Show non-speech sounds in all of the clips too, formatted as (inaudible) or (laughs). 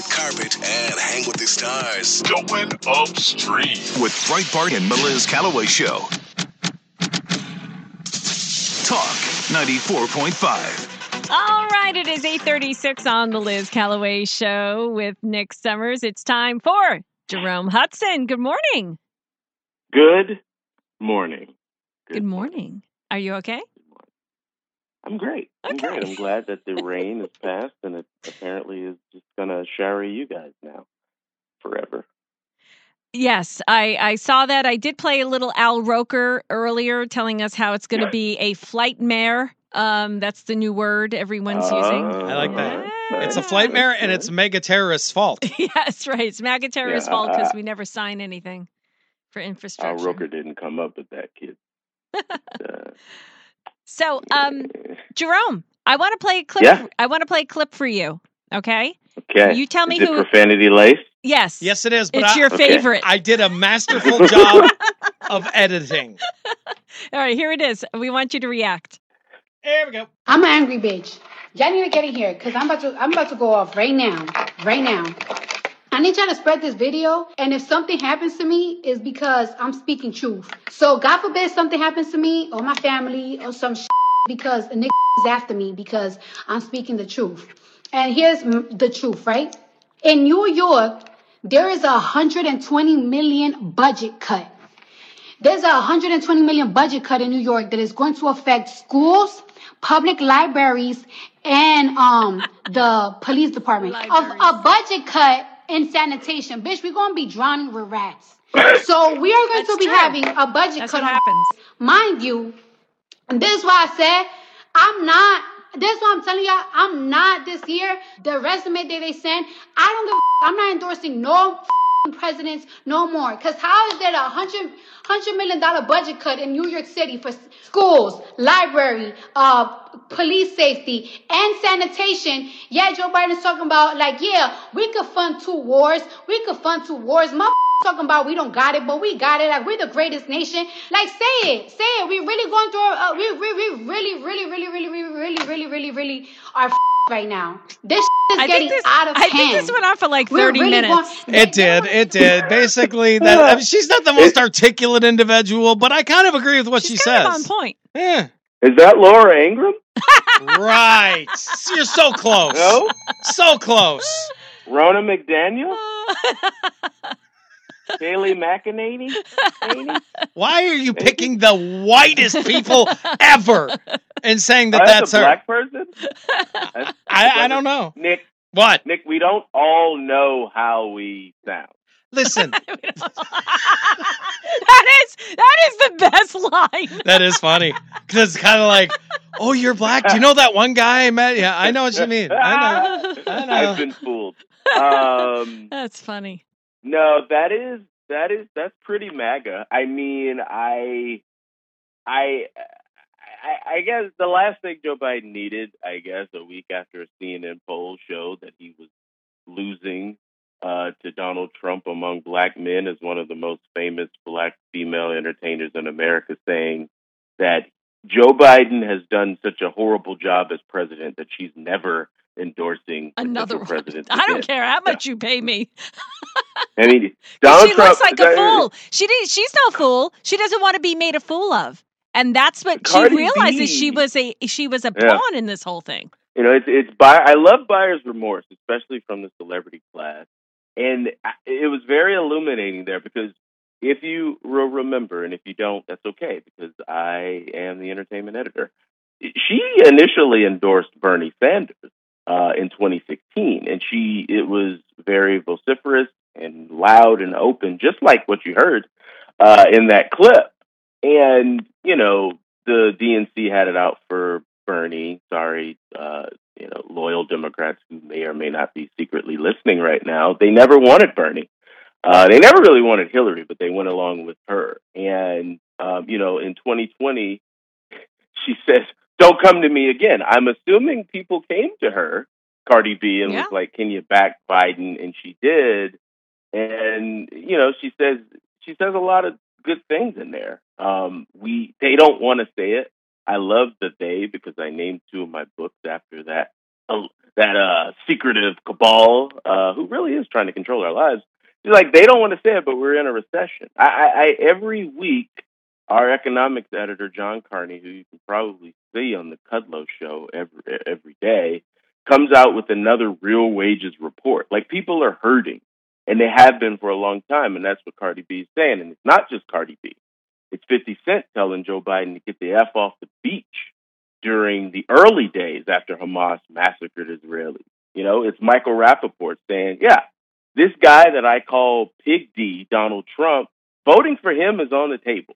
red carpet and hang with the stars. Going upstream with Breitbart and Meliz Calloway Show. Talk 94.5. All right, it is 836 on the Liz Calloway Show with Nick Summers. It's time for Jerome Hudson. Good morning. Good morning. Good morning. Are you okay? I'm great. I'm Okay. great. I'm glad that the (laughs) rain has passed and it apparently is just gonna shower you guys now forever. Yes, I, I saw that. I did play a little Al Roker earlier telling us how it's going to be a flight mare. Um, that's the new word everyone's using. I like that. Uh, It's a flight mare and it's mega terrorist's fault. (laughs) yes, right. It's Magaterra's Yeah, fault because uh, we never sign anything for infrastructure. Al. Roker didn't come up with that kid. (laughs) Uh, So, um, Jerome, I want to play a clip. Yeah. I want to play a clip for you. Okay. okay. You tell me is it who- profanity laced? Yes. Yes, it is. But It's I, your Okay. favorite. I did a masterful (laughs) job of editing. (laughs) All right, here it is. We want you to react. There we go. I'm an angry bitch. Y'all need to get in here because I'm about to I'm about to go off right now. Right now. I need y'all to spread this video. And if something happens to me, is because I'm speaking truth. So God forbid something happens to me or my family or some shit because a nigga is after me because I'm speaking the truth. And here's m- the truth, right? In New York, there is a 120 million budget cut. There's a 120 million budget cut in New York that is going to affect schools, public libraries, and um the police department. Libraries. a budget cut in sanitation, bitch. We're gonna be drowning with rats. So we are going That's to be true. having a budget That's cut. what on- happens. Mind you, and this is why I said I'm not. This is what I'm telling y'all. I'm not this year. The resume that they send, I don't give. A, I'm not endorsing no f***ing presidents no more. Cause how is there a hundred hundred million dollar budget cut in New York City for schools, library, uh, police safety, and sanitation? Yeah, Joe Biden's talking about like, yeah, we could fund two wars. We could fund two wars. My (laughs) talking about we don't got it, but we got it. Like we're the greatest nation. Like say it, say it. We really going through. Uh, we, we we really really really really really really really really really are (laughs) right now. This is I think this. out of I hand. think this went on for like We're 30 really minutes. going- It did. It (laughs) did. Basically, that I mean, she's not the most articulate individual, but I kind of agree with what She's she kind says. of on point. Yeah. Is that Laura Ingraham? Right. (laughs) You're so close. No? So close. Ronna McDaniel? (laughs) Kayleigh McEnany? McEnany? Why are you picking the whitest people ever and saying that Oh, that's a her? black person? That's- (laughs) I, I don't know. Nick, What? Nick, we don't all know how we sound. Listen, (laughs) that is that is the best line. (laughs) that is funny because it's kind of like, oh, you're black. Do you know that one guy I met? Yeah, I know what you mean. I know. I know. I've been fooled. Um, That's funny. No, that is that is that's pretty MAGA. I mean, I, I, I, I guess the last thing Joe Biden needed, I guess, a week after a CNN poll showed that he was losing uh, to Donald Trump among black men as one of the most famous black female entertainers in America, saying that Joe Biden has done such a horrible job as president that she's never endorsing Another one. I don't care how much you pay me. I mean, (laughs) Donald she Trump looks like a uh, fool. She did, she's no fool. She doesn't want to be made a fool of. And that's what Cardi she realizes B. she was a she was a Yeah. pawn in this whole thing. You know, it's it's buy. I love buyer's remorse, especially from the celebrity class, and it was very illuminating there because if you will remember, and if you don't, that's okay because I am the entertainment editor. She initially endorsed Bernie Sanders uh, in 2016, and she it was very vociferous and loud and open, just like what you heard uh, in that clip. And you know, the DNC had it out for Bernie. Sorry, uh, you know, loyal Democrats who may or may not be secretly listening right now. They never wanted Bernie. Uh, they never really wanted Hillary, but they went along with her. And um, you know, in 2020, she says, "Don't come to me again." I'm assuming people came to her, Cardi B, and Yeah. was like, "Can you back Biden?" And she did. And you know, she says she says a lot of good things in there. Um, we they don't want to say it. I love the they because I named two of my books after that. Uh, that uh, secretive cabal uh, who really is trying to control our lives. She's like, they don't want to say it, but we're in a recession. I, I, I every week, our economics editor John Carney, who you can probably see on the Kudlow show every every day, comes out with another real wages report. Like people are hurting, and they have been for a long time, and that's what Cardi B is saying. And it's not just Cardi B; it's Fifty Cent telling Joe Biden to get the f off the beach during the early days after Hamas massacred Israelis. You know, it's Michael Rapaport saying, "Yeah, this guy that I call Pig D, Donald Trump, voting for him is on the table."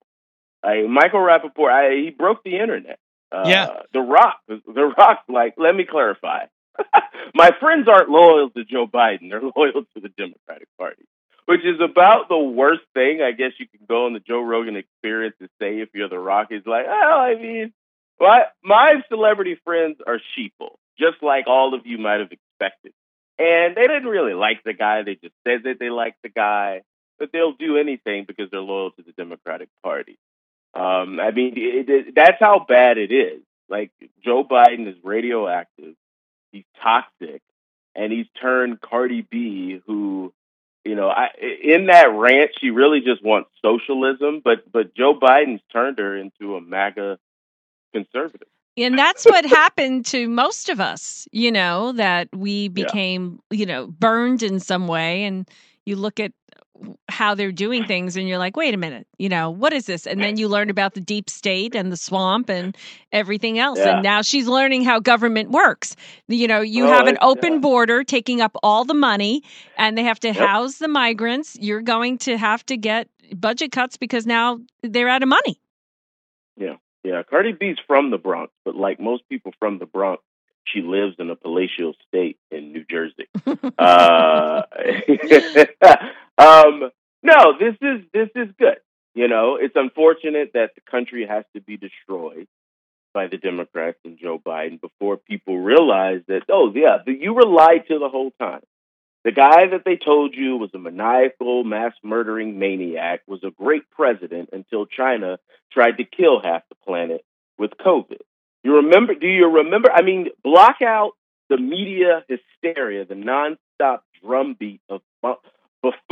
Uh, Michael Rapaport, I, he broke the internet. Uh, Yeah. The Rock, The Rock, like, let me clarify. (laughs) My friends aren't loyal to Joe Biden; they're (laughs) loyal to the Democratic Party, which is about the worst thing I guess you can go on the Joe Rogan Experience to say if you're The Rock. Is like, oh, I mean, my my celebrity friends are sheeple, just like all of you might have expected, and they didn't really like the guy. They just said that they liked the guy, but they'll do anything because they're loyal to the Democratic Party. Um, I mean, it, it, that's how bad it is. Like Joe Biden is radioactive, he's toxic, and he's turned Cardi B, who, you know, I, in that rant, she really just wants socialism, but but Joe Biden's turned her into a MAGA conservative. And that's what happened to most of us, you know, that we became, you know, burned in some way. And you look at how they're doing things and you're like, wait a minute, you know, what is this? And then you learn about the deep state and the swamp and everything else. Yeah. And now she's learning how government works. You know, you Oh, have an open yeah. border taking up all the money and they have to Yep. house the migrants. You're going to have to get budget cuts because now they're out of money. Yeah yeah, Cardi B's from the Bronx, but like most people from the Bronx, she lives in a palatial state in New Jersey. (laughs) uh, (laughs) um, no, this is this is good. You know, it's unfortunate that the country has to be destroyed by the Democrats and Joe Biden before people realize that. Oh, yeah, you were lied to the whole time. The guy that they told you was a maniacal, mass murdering maniac was a great president until China tried to kill half the planet with COVID. You remember? Do you remember? I mean, block out the media hysteria, the nonstop drumbeat of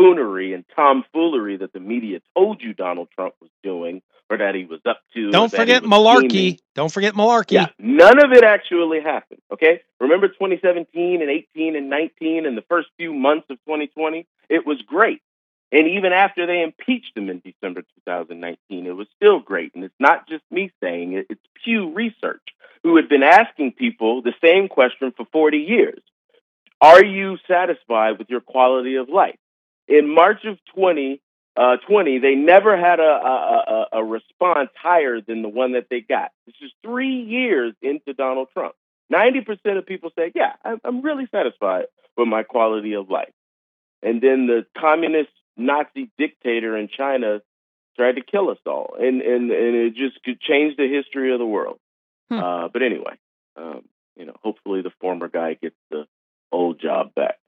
buffoonery and tomfoolery that the media told you Donald Trump was doing or that he was up to. Don't forget malarkey. scheming. Don't forget malarkey. Yeah, none of it actually happened. Okay, remember 2017 and 18 and 19 and the first few months of 2020? It was great. And even after they impeached him in December 2019, it was still great. And it's not just me saying it, it's Pew Research, who had been asking people the same question for 40 years Are you satisfied with your quality of life? In March of 20, uh, 20, they never had a, a, a, a response higher than the one that they got. This is three years into Donald Trump. 90% of people say, Yeah, I'm, I'm really satisfied with my quality of life. And then the communist Nazi dictator in China tried to kill us all. And, and, and it just could change the history of the world. Hmm. Uh, but anyway, um, you know, hopefully the former guy gets the old job back.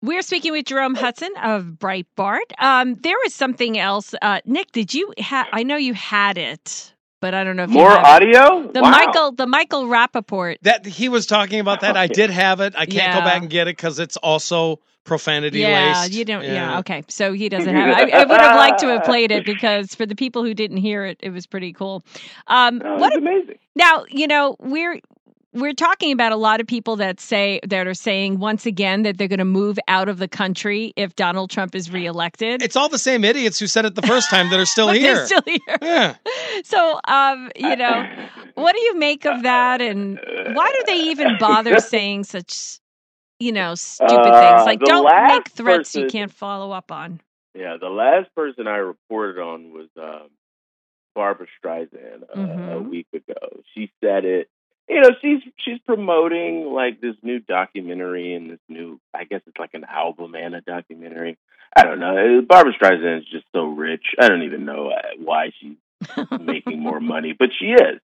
We're speaking with Jerome Hudson of Breitbart. Um, there was something else. Uh, Nick, did you have? I know you had it, but I don't know if More you have it. audio? The Wow. Michael, the Michael Rapaport. That he was talking about that. I did have it. I can't Yeah. go back and get it because it's also profanity Yeah, laced. you don't. Yeah. okay. So he (laughs) doesn't have. it. I, I would have liked to have played it because for the people who didn't hear it, it was pretty cool. Um, No, what amazing. Now, you know, we're we're talking about a lot of people that say that are saying once again that they're going to move out of the country if Donald Trump is reelected. It's all the same idiots who said it the first time that are still (laughs) here. They're still here. (laughs) yeah. So, um, you know, what do you make of that, and why do they even bother (laughs) saying such, you know, stupid Uh, things like don't make threats you can't follow up on? Yeah, the last person I reported on was um, Barbra Streisand uh, a Mhm. week ago. She said it. You know, she's she's promoting like this new documentary and this new. I guess it's like an album and a documentary. I don't know. Barbra Streisand is just so rich. I don't even know uh, why she's making more (laughs) money, but she is.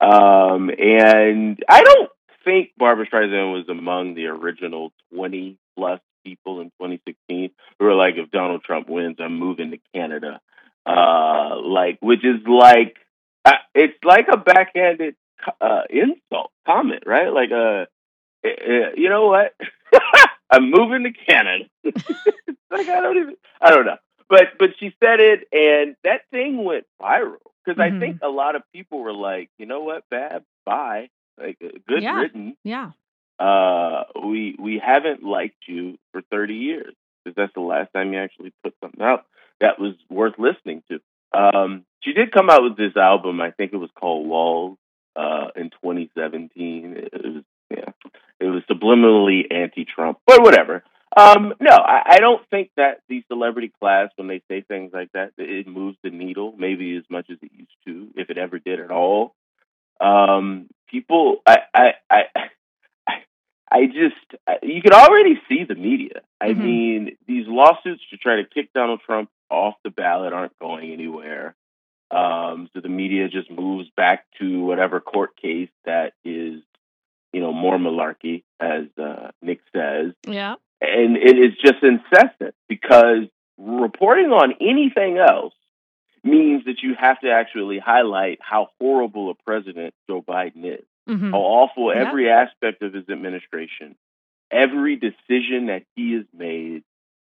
Um, and I don't think Barbra Streisand was among the original 20 plus people in 2016 who were like, if Donald Trump wins, I'm moving to Canada. Uh, like, which is like, uh, it's like a backhanded uh, insult comment, right? Like, uh, uh, you know what? (laughs) I'm moving to Canada. (laughs) like I don't even, I don't know. But but she said it, and that thing went viral because Mhm. I think a lot of people were like, you know what, Bab, bye, like uh, good Yeah. written. Yeah. Uh, we we haven't liked you for 30 years because that's the last time you actually put something out that was worth listening to. Um, she did come out with this album. I think it was called Walls uh, in 2017. It, was yeah, it was subliminally anti-Trump, but whatever. Um, no, I, I don't think that the celebrity class, when they say things like that, it moves the needle maybe as much as it used to, if it ever did at all. Um, people, I, I, I, I, just, I, you could already see the media. I Mhm. mean, these lawsuits to try to kick Donald Trump off the ballot aren't going anywhere. Um, so the media just moves back to whatever court case that is, you know, more malarkey, as uh, Nick says Yeah. and it is just incessant because reporting on anything else means that you have to actually highlight how horrible a president Joe Biden is, hmm how awful Yeah. every aspect of his administration, every decision that he has made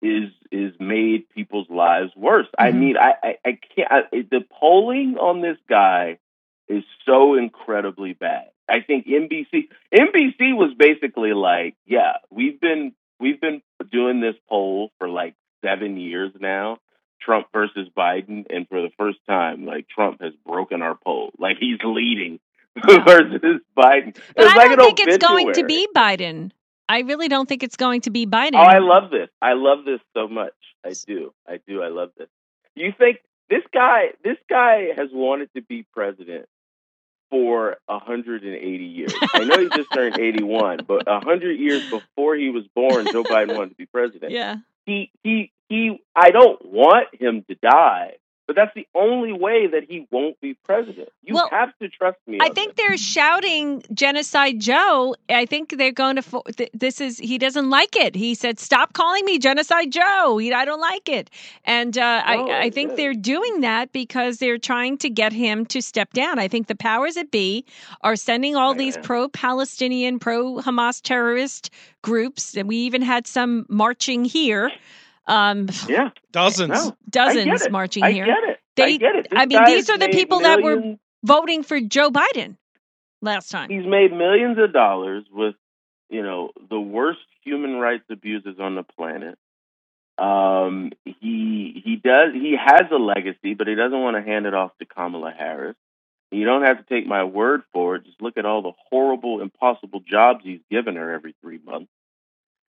is is made people's lives worse. I Mhm. mean, I I, I can't. I, the polling on this guy is so incredibly bad. I think NBC NBC was basically like, yeah, we've been we've been doing this poll for like seven years now, Trump versus Biden, and for the first time, like Trump has broken our poll. Like he's leading (laughs) Yeah. versus Biden. But It's I don't think it's going to be Biden. I really don't think it's going to be Biden. Oh, I love this. I love this so much. I do. I do. I love this. You think this guy this guy has wanted to be president for 180 years. I know he (laughs) just turned 81, but 100 years before he was born, Joe Biden wanted to be president. Yeah. He he he I don't want him to die, but that's the only way that he won't be president. You Well, have to trust me. I think this. they're shouting genocide Joe. I think they're going to. fo- th- This is he doesn't like it. He said, "Stop calling me genocide Joe." He, I don't like it, and uh, No, I, I think they're doing that because they're trying to get him to step down. I think the powers that be are sending all these pro-Palestinian, pro-Hamas terrorist groups, and we even had some marching here. Um, yeah, Dozens. no, dozens get it. marching I here. get it. I get it. This I mean, these are the made people that were- Voting for Joe Biden last time. he's made millions of dollars with you know the worst human rights abuses on the planet um he he does he has a legacy but he doesn't want to hand it off to Kamala Harris you don't have to take my word for it just look at all the horrible impossible jobs he's given her every 3 months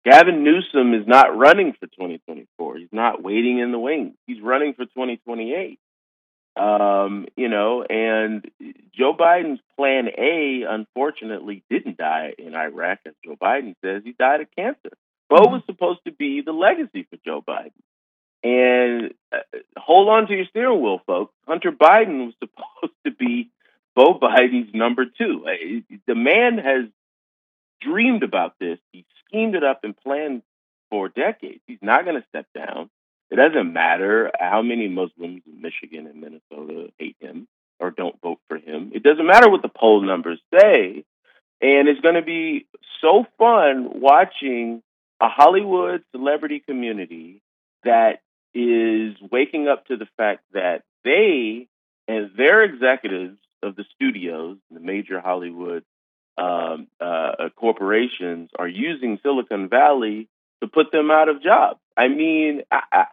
Gavin Newsom is not running for 2024 he's not waiting in the wings he's running for 2028 um, you know, and Joe Biden's plan A, unfortunately, didn't die in Iraq, as Joe Biden says. He died of cancer. What was supposed to be the legacy for Joe Biden? And uh, hold on to your steering wheel, folks. Hunter Biden was (laughs) supposed to be Bo Biden's number two. Uh, The man has dreamed about this. He schemed it up and planned for decades. He's not going to step down. It doesn't matter how many Muslims in Michigan and Minnesota hate him or don't vote for him. It doesn't matter what the poll numbers say. And it's going to be so fun watching a Hollywood celebrity community that is waking up to the fact that they and their executives of the studios, the major Hollywood um, uh, corporations, are using Silicon Valley to put them out of jobs. I mean, I,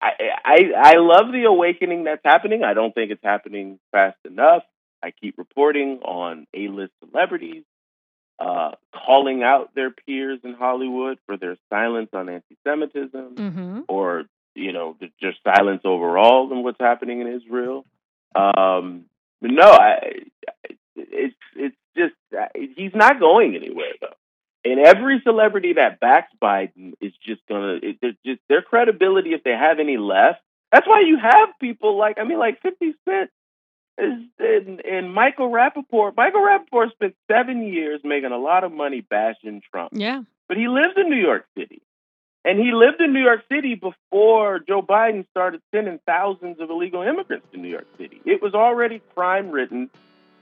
I, I, I love the awakening that's happening. I don't think it's happening fast enough. I keep reporting on A-list celebrities uh, calling out their peers in Hollywood for their silence on anti-Semitism Mm-hmm. or you know just silence overall on what's happening in Israel. Um, but no, I, it's it's just uh, he's not going anywhere though. And every celebrity that backs Biden is just gonna it, they're just their credibility if they have any left. That's why you have people like I mean like Fifty Cent is and, and Michael Rapaport. Michael Rapaport spent seven years making a lot of money bashing Trump Yeah. but he lives in New York City. And he lived in New York City before Joe Biden started sending thousands of illegal immigrants to New York City. It was already crime ridden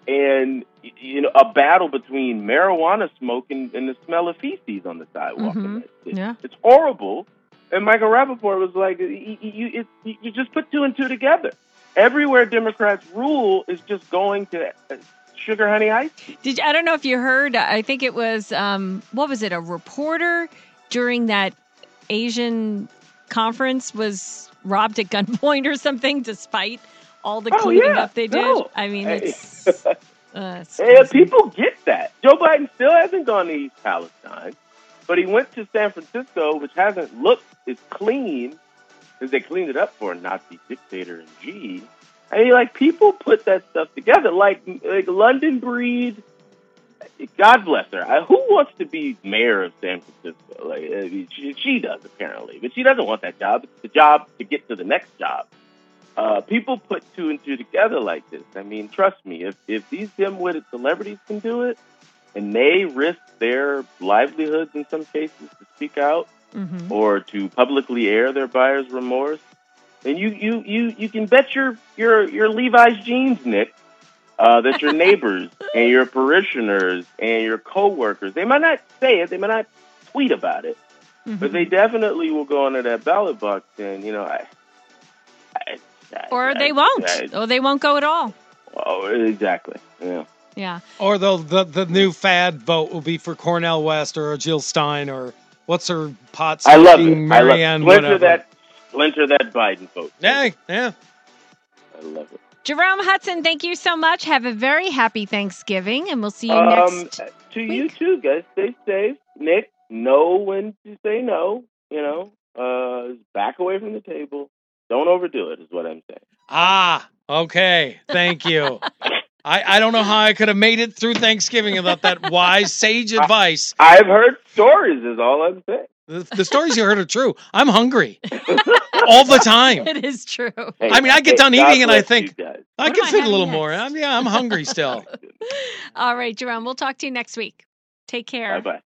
and you know a battle between marijuana smoke and, and the smell of feces on the sidewalk. Mhm. It's, Yeah. it's horrible. And Michael Rapaport was like, you, you, it, you just put two and two together. Everywhere Democrats rule is just going to uh, sugar honey ice. Did I don't know if you heard? I think it was um, what was it? A reporter during that Asian conference was robbed at gunpoint or something, despite all the Oh, cleaning yeah. up they did. No. I mean, Hey. it's, (laughs) uh, it's people get that. Joe Biden still hasn't gone to East Palestine, but he went to San Francisco, which hasn't looked as clean as they cleaned it up for a Nazi dictator in G. I mean, like people put that stuff together, like like London Breed. God bless her. I, who wants to be mayor of San Francisco? Like I mean, she, she does apparently, but she doesn't want that job. It's the job to get to the next job. Uh, people put two and two together like this. I mean, trust me, if if these dim-witted celebrities can do it, and they risk their livelihoods in some cases to speak out Mhm. or to publicly air their buyer's remorse, then you you you you can bet your your your Levi's jeans, Nick, uh, that your (laughs) neighbors and your parishioners and your coworkers they might not say it, they might not tweet about it, Mhm. but they definitely will go into that ballot box and you know I. I I- or I- they won't, I- or they won't go at all. oh, exactly. Yeah. Yeah. Or they'll, the the new fad vote will be for Cornel West or a Jill Stein or what's her pot I love it. smoking I love it. Marianne Splinter that, splinter that Biden vote. Yeah, yeah. I love it. Jerome Hudson, thank you so much. Have a very happy Thanksgiving, and we'll see you Um, next. to you too, guys. Stay safe. Nick, know when to say no. You know, uh, back away from the table. Don't overdo it. Is what I'm saying. Ah, okay. Thank you. I, I don't know how I could have made it through Thanksgiving without that wise sage (laughs) advice. I've heard stories. Is all I'm saying. The, the stories you heard are true. I'm hungry all the time. it is true. Hey, I mean, I get hey, done God eating and I think- I can am fit a little next? more. I'm, yeah, I'm hungry still. (laughs) All right, Jerome, we'll talk to you next week. Take care. Bye bye.